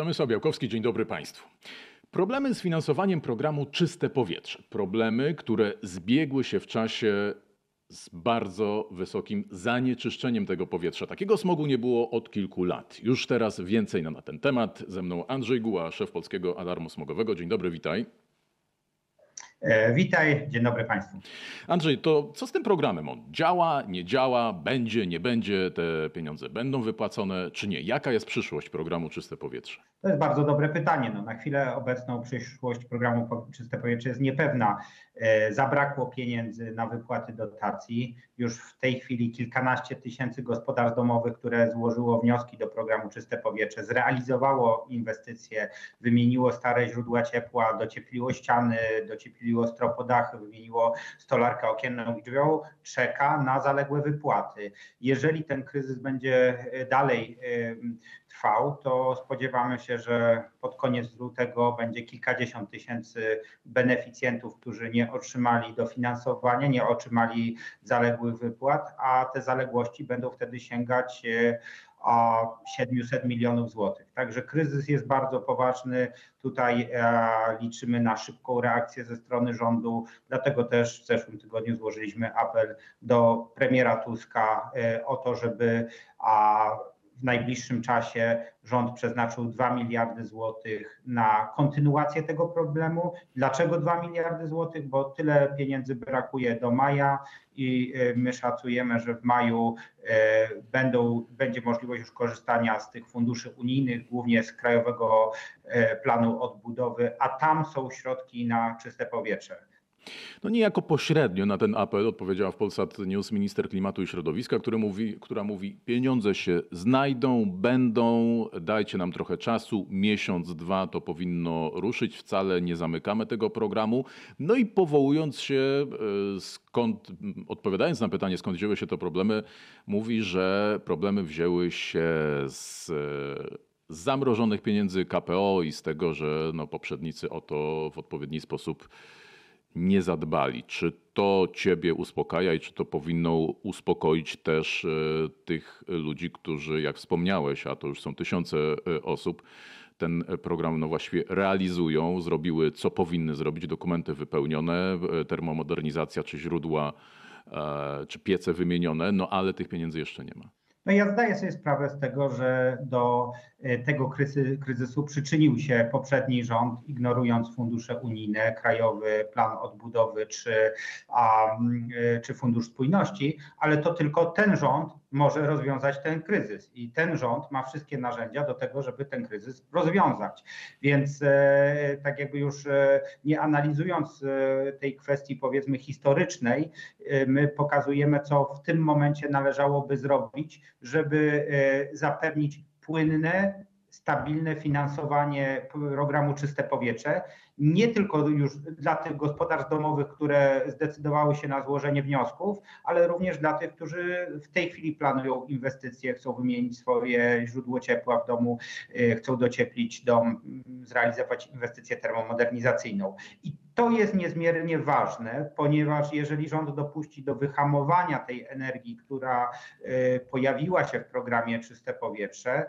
Przemysław Białkowski, dzień dobry Państwu. Problemy z finansowaniem programu Czyste Powietrze. Problemy, które zbiegły się w czasie z bardzo wysokim zanieczyszczeniem tego powietrza. Takiego smogu nie było od kilku lat. Już teraz więcej na, ten temat. Ze mną Andrzej Guła, szef Polskiego Alarmu Smogowego. Dzień dobry, witaj. E, witaj, dzień dobry Państwu. Andrzej, to co z tym programem? On działa, nie działa, będzie, nie będzie, te pieniądze będą wypłacone, czy nie? Jaka jest przyszłość programu Czyste Powietrze? To jest bardzo dobre pytanie. No, na chwilę obecną przyszłość programu Czyste Powietrze jest niepewna. E, zabrakło pieniędzy na wypłaty dotacji. Już w tej chwili kilkanaście tysięcy gospodarstw domowych, które złożyło wnioski do programu Czyste Powietrze, zrealizowało inwestycje, wymieniło stare źródła ciepła, dociepliło ściany, dociepliło stropodachy, wymieniło stolarkę okienną i drzwiową, czeka na zaległe wypłaty. Jeżeli ten kryzys będzie e, dalej trwał, to spodziewamy się, że pod koniec lutego będzie kilkadziesiąt tysięcy beneficjentów, którzy nie otrzymali dofinansowania, nie otrzymali zaległych wypłat, a te zaległości będą wtedy sięgać o 700 milionów złotych. Także kryzys jest bardzo poważny. Tutaj e, liczymy na szybką reakcję ze strony rządu. Dlatego też w zeszłym tygodniu złożyliśmy apel do premiera Tuska e, o to, żeby a, w najbliższym czasie rząd przeznaczył 2 miliardy złotych na kontynuację tego problemu. Dlaczego 2 miliardy złotych? Bo tyle pieniędzy brakuje do maja i e, my szacujemy, że w maju e, będą, będzie możliwość już korzystania z tych funduszy unijnych, głównie z Krajowego e, Planu Odbudowy, a tam są środki na czyste powietrze. No niejako pośrednio na ten apel odpowiedziała w Polsat News minister klimatu i środowiska, który mówi, która mówi pieniądze się znajdą, będą, dajcie nam trochę czasu, miesiąc, dwa to powinno ruszyć, wcale nie zamykamy tego programu. No i powołując się e, skąd, odpowiadając na pytanie skąd wzięły się te problemy, mówi, że problemy wzięły się z z zamrożonych pieniędzy KPO i z tego, że no poprzednicy o to w odpowiedni sposób nie zadbali. Czy to Ciebie uspokaja i czy to powinno uspokoić też e, tych ludzi, którzy, jak wspomniałeś, a to już są tysiące e, osób, ten program no właściwie realizują, zrobiły co powinny zrobić, dokumenty wypełnione, e, termomodernizacja czy źródła, czy piece wymienione, no ale tych pieniędzy jeszcze nie ma. No ja zdaję sobie sprawę z tego, że do e, tego kryzysu przyczynił się poprzedni rząd, ignorując fundusze unijne, Krajowy Plan Odbudowy czy, e, czy Fundusz Spójności, ale to tylko ten rząd może rozwiązać ten kryzys i ten rząd ma wszystkie narzędzia do tego, żeby ten kryzys rozwiązać. Więc e, tak jakby już nie analizując tej kwestii powiedzmy historycznej, my pokazujemy, co w tym momencie należałoby zrobić, żeby e, zapewnić płynne, stabilne finansowanie programu Czyste Powietrze, nie tylko już dla tych gospodarstw domowych, które zdecydowały się na złożenie wniosków, ale również dla tych, którzy w tej chwili planują inwestycje, chcą wymienić swoje źródło ciepła w domu, e, chcą docieplić dom, zrealizować inwestycję termomodernizacyjną. I to jest niezmiernie ważne, ponieważ jeżeli rząd dopuści do wyhamowania tej energii, która e, pojawiła się w programie Czyste Powietrze,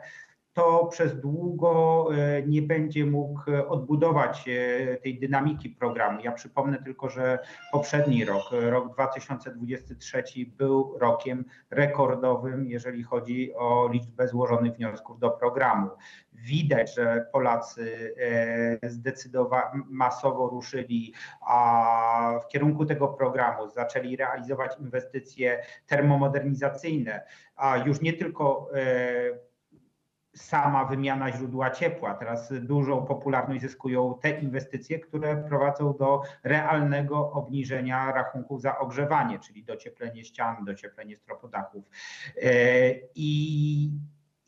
to przez długo e, nie będzie mógł odbudować e, tej dynamiki programu. Ja przypomnę tylko, że poprzedni rok, rok 2023 był rokiem rekordowym, jeżeli chodzi o liczbę złożonych wniosków do programu. Widać, że Polacy e, zdecydowanie masowo ruszyli w kierunku tego programu, zaczęli realizować inwestycje termomodernizacyjne, a już nie tylko sama wymiana źródła ciepła. Teraz dużą popularność zyskują te inwestycje, które prowadzą do realnego obniżenia rachunków za ogrzewanie, czyli docieplenie ścian, docieplenie stropodachów. E, I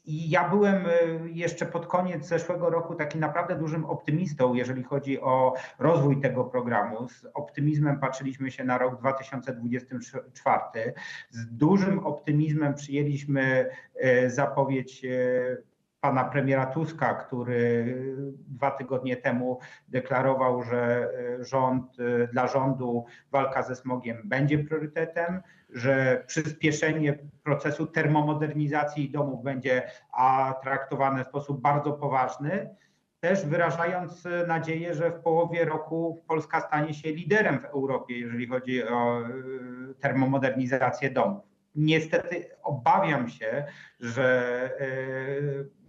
i ja byłem e, jeszcze pod koniec zeszłego roku takim naprawdę dużym optymistą, jeżeli chodzi o rozwój tego programu. Z optymizmem patrzyliśmy się na rok 2024. Z dużym optymizmem przyjęliśmy e, zapowiedź pana premiera Tuska, który dwa tygodnie temu deklarował, że e, rząd, e, dla rządu walka ze smogiem będzie priorytetem, że przyspieszenie procesu termomodernizacji domów będzie a, traktowane w sposób bardzo poważny, też wyrażając nadzieję, że w połowie roku Polska stanie się liderem w Europie, jeżeli chodzi o termomodernizację domów. Niestety obawiam się, że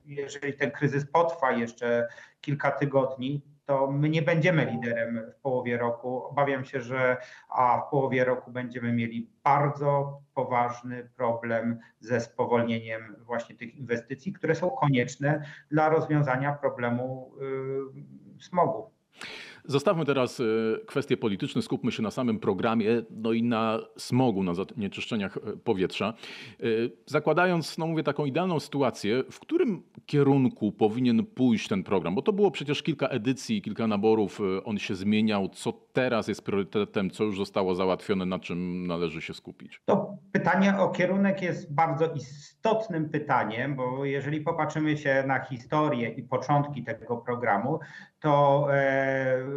jeżeli ten kryzys potrwa jeszcze kilka tygodni, to my nie będziemy liderem w połowie roku. Obawiam się, że a w połowie roku będziemy mieli bardzo poważny problem ze spowolnieniem właśnie tych inwestycji, które są konieczne dla rozwiązania problemu yy, smogu. Zostawmy teraz e, kwestie polityczne, skupmy się na samym programie, no i na smogu, na zanieczyszczeniach e, powietrza. E, zakładając, no mówię, taką idealną sytuację, w którym kierunku powinien pójść ten program? Bo to było przecież kilka edycji, kilka naborów, on się zmieniał. Co teraz jest priorytetem, co już zostało załatwione, na czym należy się skupić? To pytanie o kierunek jest bardzo istotnym pytaniem, bo jeżeli popatrzymy się na historię i początki tego programu, to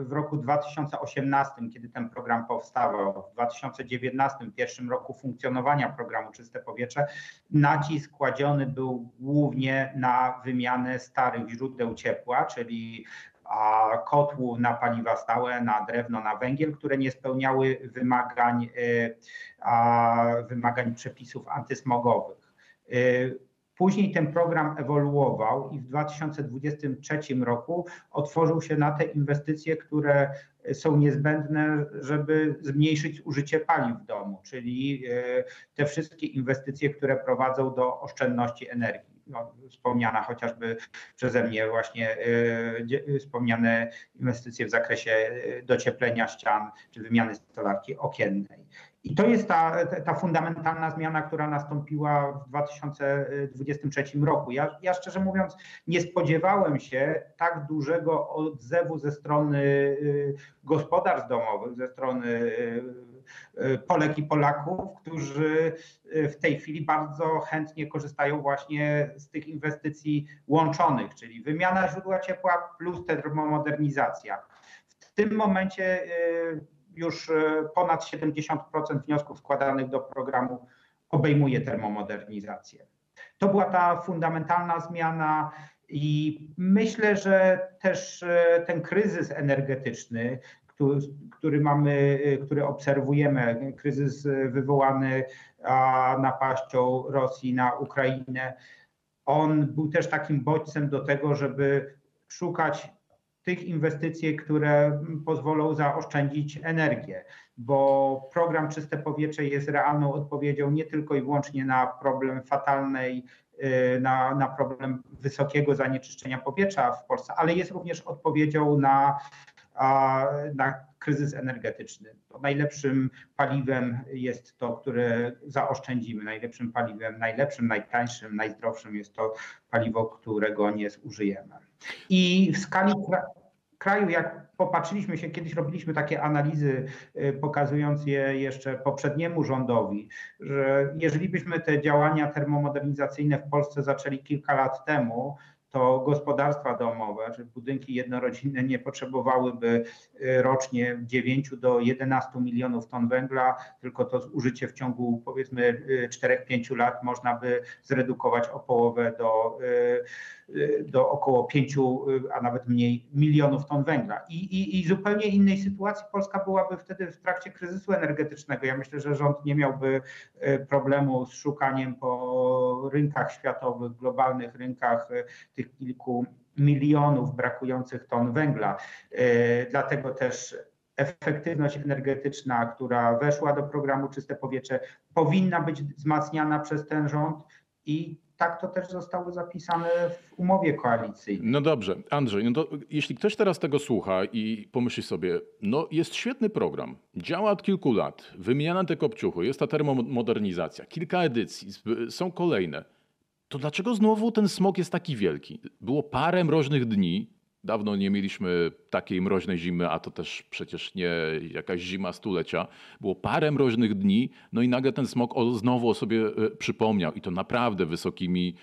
w roku 2018, kiedy ten program powstawał, w 2019, pierwszym roku funkcjonowania programu Czyste Powietrze, nacisk kładziony był głównie na wymianę starych źródeł ciepła, czyli kotłów na paliwa stałe, na drewno, na węgiel, które nie spełniały wymagań, e, wymagań przepisów antysmogowych. E, Później ten program ewoluował i w 2023 roku otworzył się na te inwestycje, które są niezbędne, żeby zmniejszyć użycie paliw w domu, czyli e, te wszystkie inwestycje, które prowadzą do oszczędności energii. No, wspomniana chociażby przeze mnie właśnie y, wspomniane inwestycje w zakresie docieplenia ścian czy wymiany stolarki okiennej. I to jest ta, ta fundamentalna zmiana, która nastąpiła w 2023 roku. Ja, ja szczerze mówiąc nie spodziewałem się tak dużego odzewu ze strony y, gospodarstw domowych, ze strony y, y, Polek i Polaków, którzy w tej chwili bardzo chętnie korzystają właśnie z tych inwestycji łączonych, czyli wymiana źródła ciepła plus termomodernizacja. W tym momencie już e, ponad 70% wniosków składanych do programu obejmuje termomodernizację. To była ta fundamentalna zmiana i myślę, że też e, ten kryzys energetyczny, który, który mamy, e, który obserwujemy, kryzys wywołany napaścią Rosji na Ukrainę, on był też takim bodźcem do tego, żeby szukać tych inwestycji, które pozwolą zaoszczędzić energię, bo program Czyste Powietrze jest realną odpowiedzią nie tylko i wyłącznie na problem fatalnej, y, na, na problem wysokiego zanieczyszczenia powietrza w Polsce, ale jest również odpowiedzią na, na kryzys energetyczny. To najlepszym paliwem jest to, które zaoszczędzimy. Najlepszym paliwem, najlepszym, najtańszym, najzdrowszym jest to paliwo, którego nie zużyjemy. I w skali kraju, jak popatrzyliśmy się, kiedyś robiliśmy takie analizy, y, pokazując je jeszcze poprzedniemu rządowi, że jeżeli byśmy te działania termomodernizacyjne w Polsce zaczęli kilka lat temu, to gospodarstwa domowe, czy budynki jednorodzinne nie potrzebowałyby y, rocznie 9 do 11 milionów ton węgla, tylko to zużycie w ciągu powiedzmy 4-5 y, lat można by zredukować o połowę do do około 5, y, a nawet mniej milionów ton węgla. I, i, I zupełnie innej sytuacji Polska byłaby wtedy w trakcie kryzysu energetycznego. Ja myślę, że rząd nie miałby y, problemu z szukaniem po rynkach światowych, globalnych rynkach tych kilku milionów brakujących ton węgla. Dlatego też efektywność energetyczna, która weszła do programu Czyste Powietrze, powinna być wzmacniana przez ten rząd i tak to też zostało zapisane w umowie koalicyjnej. No dobrze, Andrzej, no to jeśli ktoś teraz tego słucha i pomyśli sobie, no jest świetny program, działa od kilku lat, wymieniane te kopciuchy, jest ta termomodernizacja, kilka edycji, są kolejne, to dlaczego znowu ten smog jest taki wielki? Było parę mroźnych dni, Dawno nie mieliśmy takiej mroźnej zimy, a to też przecież nie jakaś zima stulecia. Było parę mroźnych dni, no i nagle ten smog znowu o sobie e, przypomniał i to naprawdę wysokimi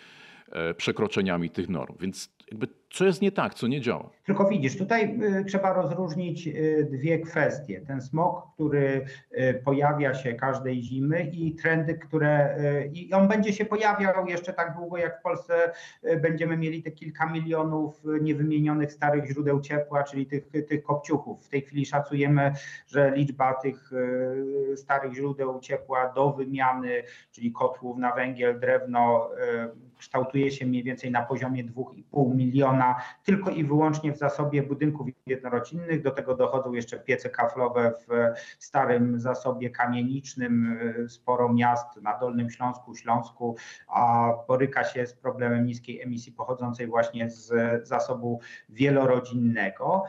przekroczeniami tych norm. Więc jakby co jest nie tak, co nie działa? Tylko widzisz, tutaj y, trzeba rozróżnić y, dwie kwestie. Ten smog, który y, pojawia się każdej zimy i trendy, które i on będzie się pojawiał jeszcze tak długo, jak w Polsce będziemy mieli te kilka milionów niewymienionych starych źródeł ciepła, czyli tych, tych kopciuchów. W tej chwili szacujemy, że liczba tych starych źródeł ciepła do wymiany, czyli kotłów na węgiel, drewno, kształtuje się mniej więcej na poziomie 2,5 miliona tylko i wyłącznie w zasobie budynków jednorodzinnych. Do tego dochodzą jeszcze piece kaflowe w starym zasobie kamienicznym. Sporo miast na Dolnym Śląsku, Śląsku a boryka się z problemem niskiej emisji pochodzącej właśnie z zasobu wielorodzinnego.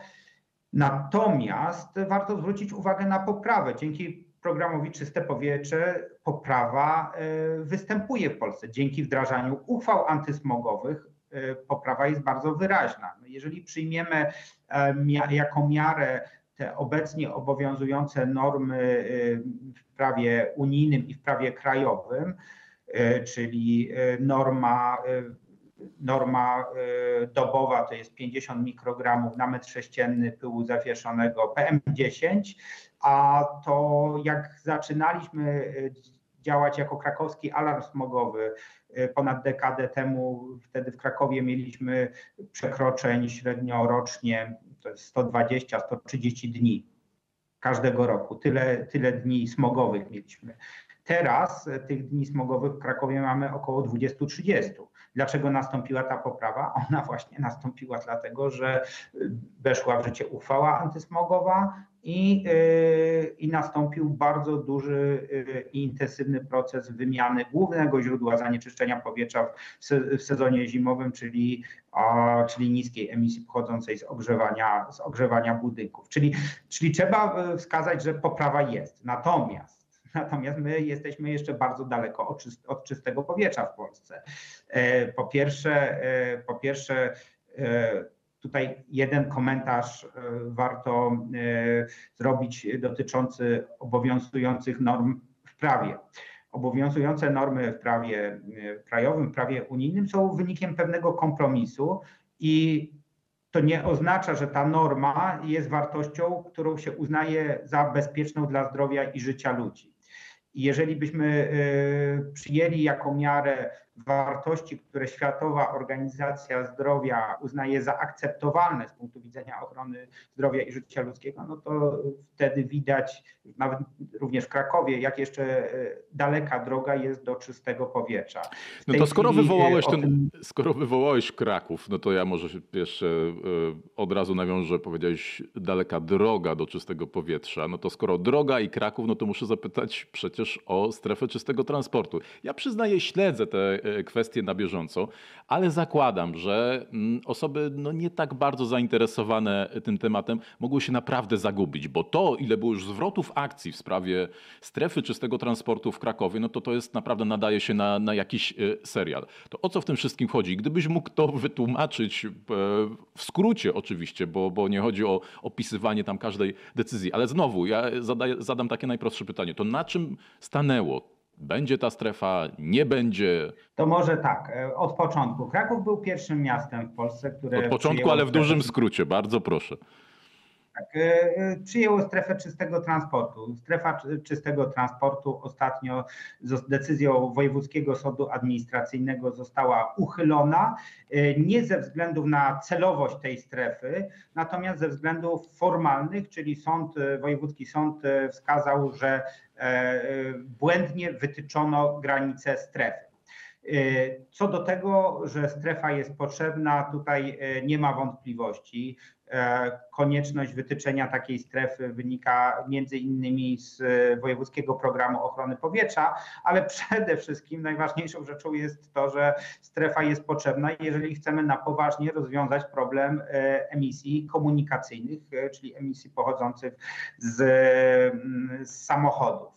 Natomiast warto zwrócić uwagę na poprawę. Dzięki programowi Czyste Powietrze poprawa e, występuje w Polsce. Dzięki wdrażaniu uchwał antysmogowych e, poprawa jest bardzo wyraźna. No, jeżeli przyjmiemy e, jako miarę te obecnie obowiązujące normy w prawie unijnym i w prawie krajowym, czyli norma norma dobowa to jest 50 mikrogramów na metr sześcienny pyłu zawieszonego PM10, a to jak zaczynaliśmy e, działać jako krakowski alarm smogowy e, ponad dekadę temu, wtedy w Krakowie mieliśmy przekroczeń średnio rocznie, to jest 120-130 dni każdego roku. Tyle, tyle dni smogowych mieliśmy. Teraz e, tych dni smogowych w Krakowie mamy około 20-30. Dlaczego nastąpiła ta poprawa? Ona właśnie nastąpiła dlatego, że weszła w życie uchwała antysmogowa, i, y, i nastąpił bardzo duży i intensywny proces wymiany głównego źródła zanieczyszczenia powietrza w sezonie zimowym, czyli, czyli niskiej emisji pochodzącej z ogrzewania, z ogrzewania budynków. Czyli, czyli trzeba wskazać, że poprawa jest. Natomiast Natomiast my jesteśmy jeszcze bardzo daleko od, czyst, od czystego powietrza w Polsce. E, po pierwsze, e, po pierwsze e, Tutaj jeden komentarz warto zrobić dotyczący obowiązujących norm w prawie. Obowiązujące normy w prawie krajowym, w prawie unijnym są wynikiem pewnego kompromisu i to nie oznacza, że ta norma jest wartością, którą się uznaje za bezpieczną dla zdrowia i życia ludzi. Jeżeli byśmy przyjęli jako miarę wartości, które Światowa Organizacja Zdrowia uznaje za akceptowalne z punktu widzenia ochrony zdrowia i życia ludzkiego, no to wtedy widać, nawet również w Krakowie, jak jeszcze e, daleka droga jest do czystego powietrza. No to skoro wywołałeś, ten, tym... skoro wywołałeś Kraków, no to ja może jeszcze e, od razu nawiążę, powiedziałeś daleka droga do czystego powietrza, no to skoro droga i Kraków, no to muszę zapytać przecież o strefę czystego transportu. Ja przyznaję, śledzę te E, kwestie na bieżąco, ale zakładam, że mm, osoby no nie tak bardzo zainteresowane tym tematem mogły się naprawdę zagubić, bo to, ile było już zwrotów akcji w sprawie strefy czystego transportu w Krakowie, no to to jest naprawdę nadaje się na, na jakiś e, serial. To o co w tym wszystkim chodzi? Gdybyś mógł to wytłumaczyć e, w skrócie oczywiście, bo, bo nie chodzi o opisywanie tam każdej decyzji, ale znowu ja zadaję, zadam takie najprostsze pytanie. To na czym stanęło będzie ta strefa, nie będzie? To może tak, e, od początku. Kraków był pierwszym miastem w Polsce, które. Od początku, ale w dużym skrócie, bardzo proszę. Tak, e, e, przyjęło strefę czystego transportu. Strefa czystego transportu ostatnio decyzją Wojewódzkiego Sądu Administracyjnego została uchylona, nie ze względów na celowość tej strefy, natomiast ze względów formalnych, czyli sąd, Wojewódzki Sąd wskazał, że błędnie wytyczono granice strefy. Co do tego, że strefa jest potrzebna, tutaj nie ma wątpliwości. E, konieczność wytyczenia takiej strefy wynika między innymi z Wojewódzkiego Programu Ochrony Powietrza, ale przede wszystkim najważniejszą rzeczą jest to, że strefa jest potrzebna, jeżeli chcemy na poważnie rozwiązać problem e, emisji komunikacyjnych, e, czyli emisji pochodzących z, z samochodów.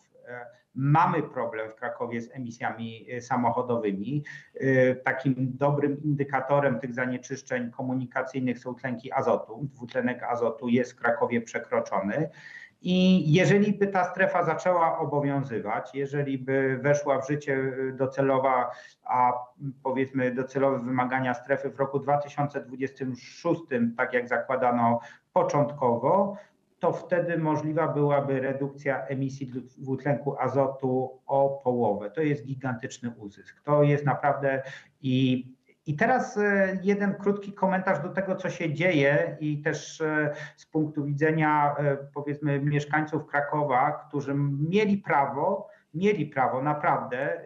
Mamy problem w Krakowie z emisjami y, samochodowymi. Y, takim dobrym indykatorem tych zanieczyszczeń komunikacyjnych są tlenki azotu. Dwutlenek azotu jest w Krakowie przekroczony. I jeżeli by ta strefa zaczęła obowiązywać, jeżeli by weszła w życie docelowa, a powiedzmy docelowe wymagania strefy w roku 2026, tak jak zakładano początkowo, to wtedy możliwa byłaby redukcja emisji dwutlenku azotu o połowę. To jest gigantyczny uzysk. To jest naprawdę i i teraz e, jeden krótki komentarz do tego, co się dzieje i też e, z punktu widzenia e, powiedzmy mieszkańców Krakowa, którzy mieli prawo, mieli prawo naprawdę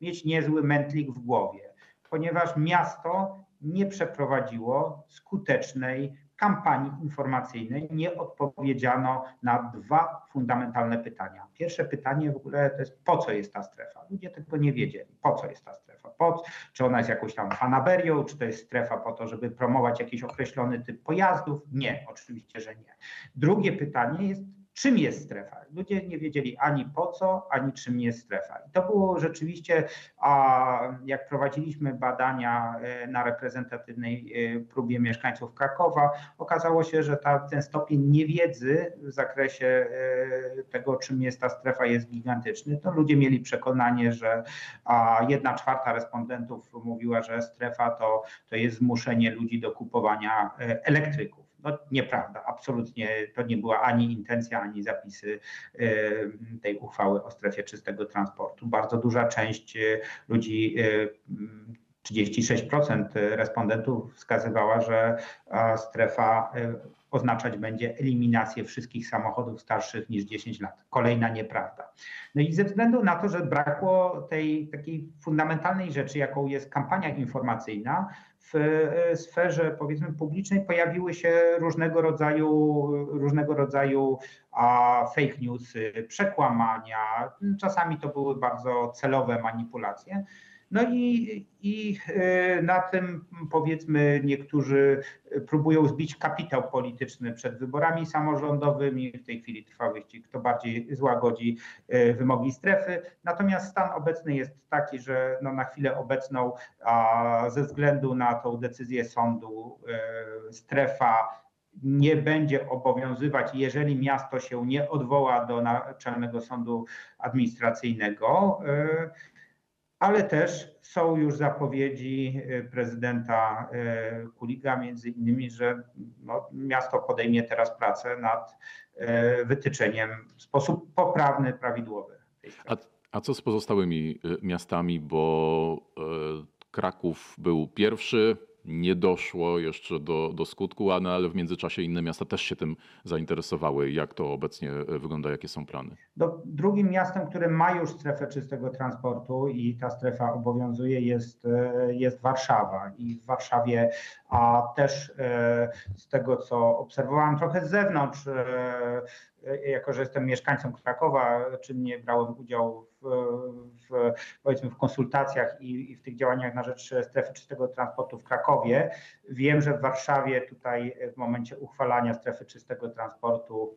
mieć niezły mętlik w głowie, ponieważ miasto nie przeprowadziło skutecznej kampanii informacyjnej nie odpowiedziano na dwa fundamentalne pytania. Pierwsze pytanie w ogóle to jest po co jest ta strefa? Ludzie tego nie wiedzieli. Po co jest ta strefa? Po, czy ona jest jakąś tam fanaberią, czy to jest strefa po to, żeby promować jakiś określony typ pojazdów? Nie, oczywiście, że nie. Drugie pytanie jest czym jest strefa. Ludzie nie wiedzieli ani po co, ani czym jest strefa. I to było rzeczywiście, a jak prowadziliśmy badania e, na reprezentatywnej e, próbie mieszkańców Krakowa, okazało się, że ta, ten stopień niewiedzy w zakresie e, tego, czym jest ta strefa, jest gigantyczny. To ludzie mieli przekonanie, że jedna czwarta respondentów mówiła, że strefa to, to jest zmuszenie ludzi do kupowania elektryków. No nieprawda, absolutnie to nie była ani intencja, ani zapisy e, tej uchwały o strefie czystego transportu. Bardzo duża część e, ludzi 36% e, respondentów wskazywała, że strefa oznaczać będzie eliminację wszystkich samochodów starszych niż 10 lat. Kolejna nieprawda. No i ze względu na to, że brakło tej takiej fundamentalnej rzeczy, jaką jest kampania informacyjna, w e, sferze powiedzmy publicznej pojawiły się różnego rodzaju, różnego rodzaju a, fake newsy, przekłamania. Czasami to były bardzo celowe manipulacje. No i, i e, na tym powiedzmy niektórzy próbują zbić kapitał polityczny przed wyborami samorządowymi. W tej chwili trwa wyścig, kto bardziej złagodzi e, wymogi strefy. Natomiast stan obecny jest taki, że no na chwilę obecną a ze względu na tą decyzję sądu e, strefa nie będzie obowiązywać, jeżeli miasto się nie odwoła do Naczelnego Sądu Administracyjnego ale też są już zapowiedzi e, prezydenta e, Kuliga, między innymi, że no, miasto podejmie teraz pracę nad e, wytyczeniem w sposób poprawny, prawidłowy. A, a co z pozostałymi miastami, bo Kraków był pierwszy, nie doszło jeszcze do, do skutku, ale w międzyczasie inne miasta też się tym zainteresowały. Jak to obecnie wygląda, jakie są plany? Do, drugim miastem, które ma już strefę czystego transportu i ta strefa obowiązuje jest, e, jest Warszawa. I w Warszawie a też e, z tego, co obserwowałem trochę z zewnątrz, e, jako że jestem mieszkańcą Krakowa, czynnie brałem udział w, w, powiedzmy w konsultacjach i, i, w tych działaniach na rzecz strefy czystego transportu w Krakowie. Wiem, że w Warszawie tutaj w momencie uchwalania strefy czystego transportu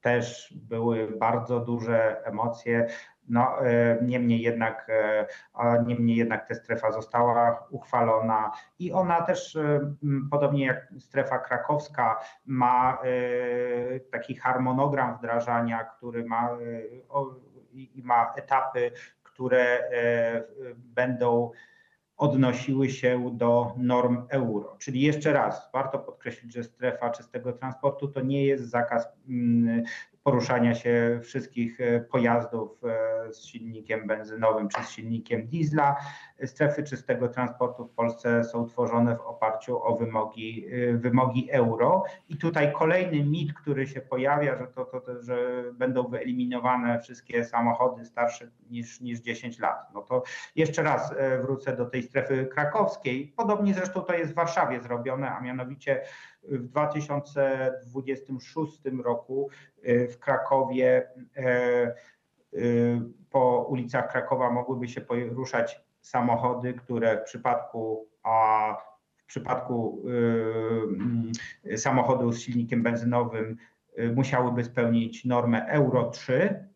też były bardzo duże emocje. No, e, niemniej jednak, e, niemniej jednak ta strefa została uchwalona i ona też, e, podobnie jak strefa krakowska, ma taki harmonogram wdrażania, który ma, i ma etapy, które będą odnosiły się do norm euro. Czyli jeszcze raz, warto podkreślić, że strefa czystego transportu to nie jest zakaz poruszania się wszystkich e, pojazdów e, z silnikiem benzynowym czy z silnikiem diesla. Strefy czystego transportu w Polsce są tworzone w oparciu o wymogi, e, wymogi euro. I tutaj kolejny mit, który się pojawia, że, to, to, to, że będą wyeliminowane wszystkie samochody starsze niż, niż 10 lat. No to jeszcze raz wrócę do tej strefy krakowskiej. Podobnie zresztą to jest w Warszawie zrobione, a mianowicie w 2026 roku y, w Krakowie y, y, po ulicach Krakowa mogłyby się poruszać samochody, które w przypadku a w przypadku mm, samochodu z silnikiem benzynowym musiałyby spełnić normę Euro 3,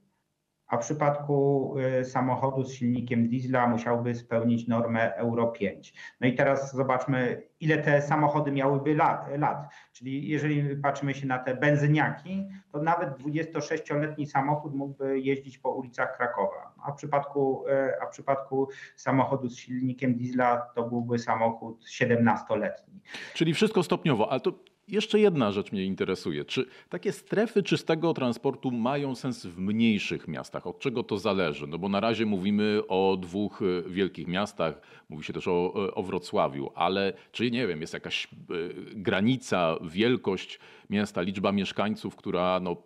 a w przypadku y, samochodu z silnikiem diesla musiałby spełnić normę Euro 5. No i teraz zobaczmy, ile te samochody miałyby lat. lat. Czyli jeżeli patrzymy się na te benzyniaki, to nawet 26-letni samochód mógłby jeździć po ulicach Krakowa, a w przypadku, y, a w przypadku samochodu z silnikiem diesla to byłby samochód 17-letni. Czyli wszystko stopniowo, ale to jeszcze jedna rzecz mnie interesuje. Czy takie strefy czystego transportu mają sens w mniejszych miastach? Od czego to zależy? No bo na razie mówimy o dwóch e, wielkich miastach, mówi się też o, e, o Wrocławiu, ale czy nie wiem, jest jakaś e, granica, wielkość miasta, liczba mieszkańców, która no,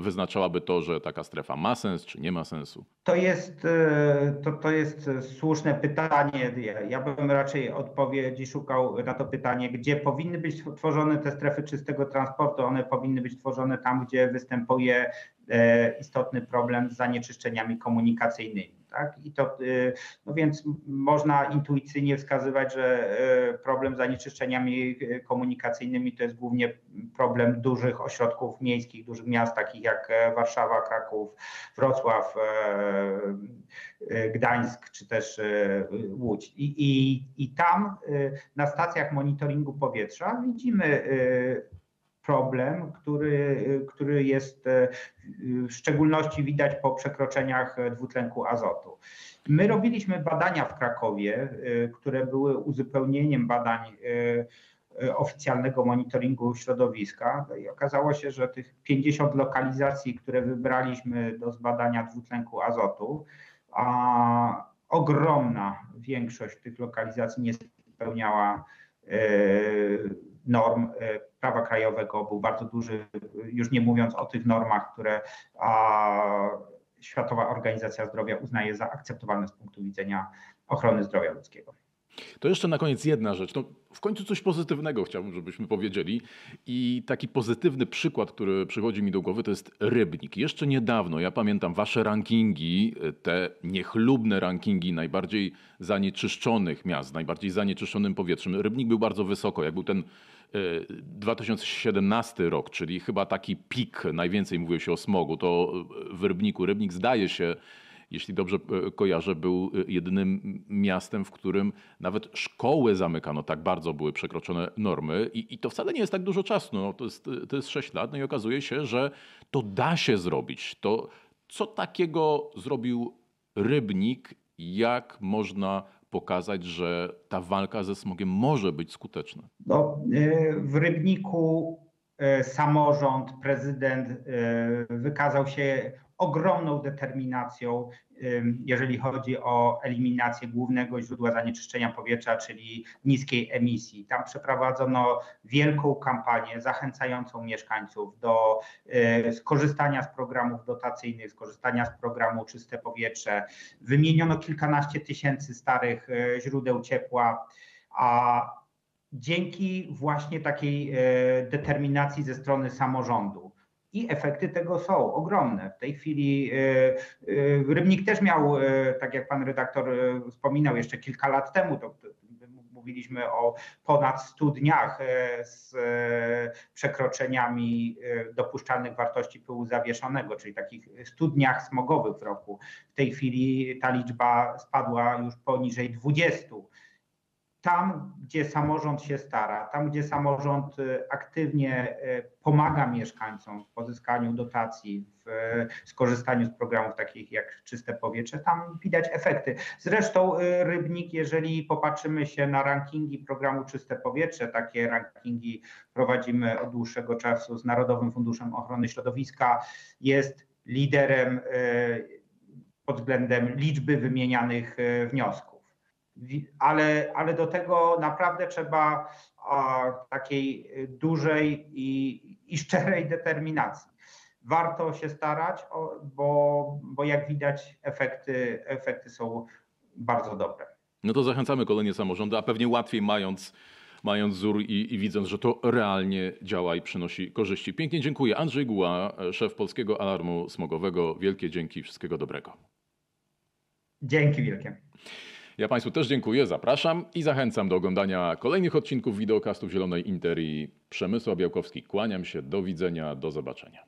wyznaczałaby to, że taka strefa ma sens, czy nie ma sensu? To jest, e, to, to jest słuszne pytanie. Ja bym raczej odpowiedzi szukał na to pytanie, gdzie powinny być tworzone te strefy czystego transportu. One powinny być tworzone tam, gdzie występuje e, istotny problem z zanieczyszczeniami komunikacyjnymi. Tak? I to, y, no więc można intuicyjnie wskazywać, że y, problem z zanieczyszczeniami y, komunikacyjnymi to jest głównie problem dużych ośrodków miejskich, dużych miast, takich jak e, Warszawa, Kraków, Wrocław, e, Gdańsk czy też Łódź. I, i, i tam na stacjach monitoringu powietrza widzimy problem, który, który jest e, w szczególności widać po przekroczeniach dwutlenku azotu. My robiliśmy badania w Krakowie, e, które były uzupełnieniem badań e, oficjalnego monitoringu środowiska i okazało się, że tych 50 lokalizacji, które wybraliśmy do zbadania dwutlenku azotu, a ogromna większość tych lokalizacji nie spełniała norm e, prawa krajowego był bardzo duży, już nie mówiąc o tych normach, które Światowa Organizacja Zdrowia uznaje za akceptowalne z punktu widzenia ochrony zdrowia ludzkiego. To jeszcze na koniec jedna rzecz. No, w końcu coś pozytywnego chciałbym, żebyśmy powiedzieli. I taki pozytywny przykład, który przychodzi mi do głowy, to jest Rybnik. Jeszcze niedawno, ja pamiętam wasze rankingi, te niechlubne rankingi najbardziej zanieczyszczonych miast, najbardziej zanieczyszczonym powietrzem. Rybnik był bardzo wysoko. Jak był ten 2017 e, rok, czyli chyba taki pik, najwięcej mówiło się o smogu, to w Rybniku, Rybnik zdaje się jeśli dobrze e, kojarzę, był e, jedynym miastem, w którym nawet szkoły zamykano, tak bardzo były przekroczone normy i, i to wcale nie jest tak dużo czasu, no, to, jest, to jest 6 lat no i okazuje się, że to da się zrobić. To co takiego zrobił Rybnik, jak można pokazać, że ta walka ze smogiem może być skuteczna? No, e, w Rybniku samorząd, prezydent wykazał się ogromną determinacją, jeżeli chodzi o eliminację głównego źródła zanieczyszczenia powietrza, czyli niskiej emisji. Tam przeprowadzono wielką kampanię zachęcającą mieszkańców do e, skorzystania z programów dotacyjnych, skorzystania z programu Czyste Powietrze. Wymieniono kilkanaście tysięcy starych e, źródeł ciepła, a dzięki właśnie takiej e, determinacji ze strony samorządu i efekty tego są ogromne. W tej chwili e, e, Rybnik też miał, e, tak jak pan redaktor wspominał, jeszcze kilka lat temu, to, mówiliśmy o ponad 100 dniach z przekroczeniami dopuszczalnych wartości pyłu zawieszonego, czyli takich 100 dniach smogowych w roku. W tej chwili ta liczba spadła już poniżej 20 tam, gdzie samorząd się stara, tam, gdzie samorząd y, aktywnie y, pomaga mieszkańcom w pozyskaniu dotacji, w skorzystaniu z programów takich jak Czyste Powietrze, tam widać efekty. Zresztą y, Rybnik, jeżeli popatrzymy się na rankingi programu Czyste Powietrze, takie rankingi prowadzimy od dłuższego czasu z Narodowym Funduszem Ochrony Środowiska, jest liderem pod względem liczby wymienianych wniosków ale, ale do tego naprawdę trzeba takiej dużej i, i szczerej determinacji. Warto się starać, bo, bo jak widać, efekty, efekty są bardzo dobre. No to zachęcamy kolejne samorządy, a pewnie łatwiej mając, mając wzór i, i widząc, że to realnie działa i przynosi korzyści. Pięknie dziękuję. Andrzej Guła, szef Polskiego Alarmu Smogowego. Wielkie dzięki, wszystkiego dobrego. Dzięki wielkie. Ja Państwu też dziękuję, zapraszam i zachęcam do oglądania kolejnych odcinków wideokastów Zielonej Interii. Przemysław Białkowski, kłaniam się, do widzenia, do zobaczenia.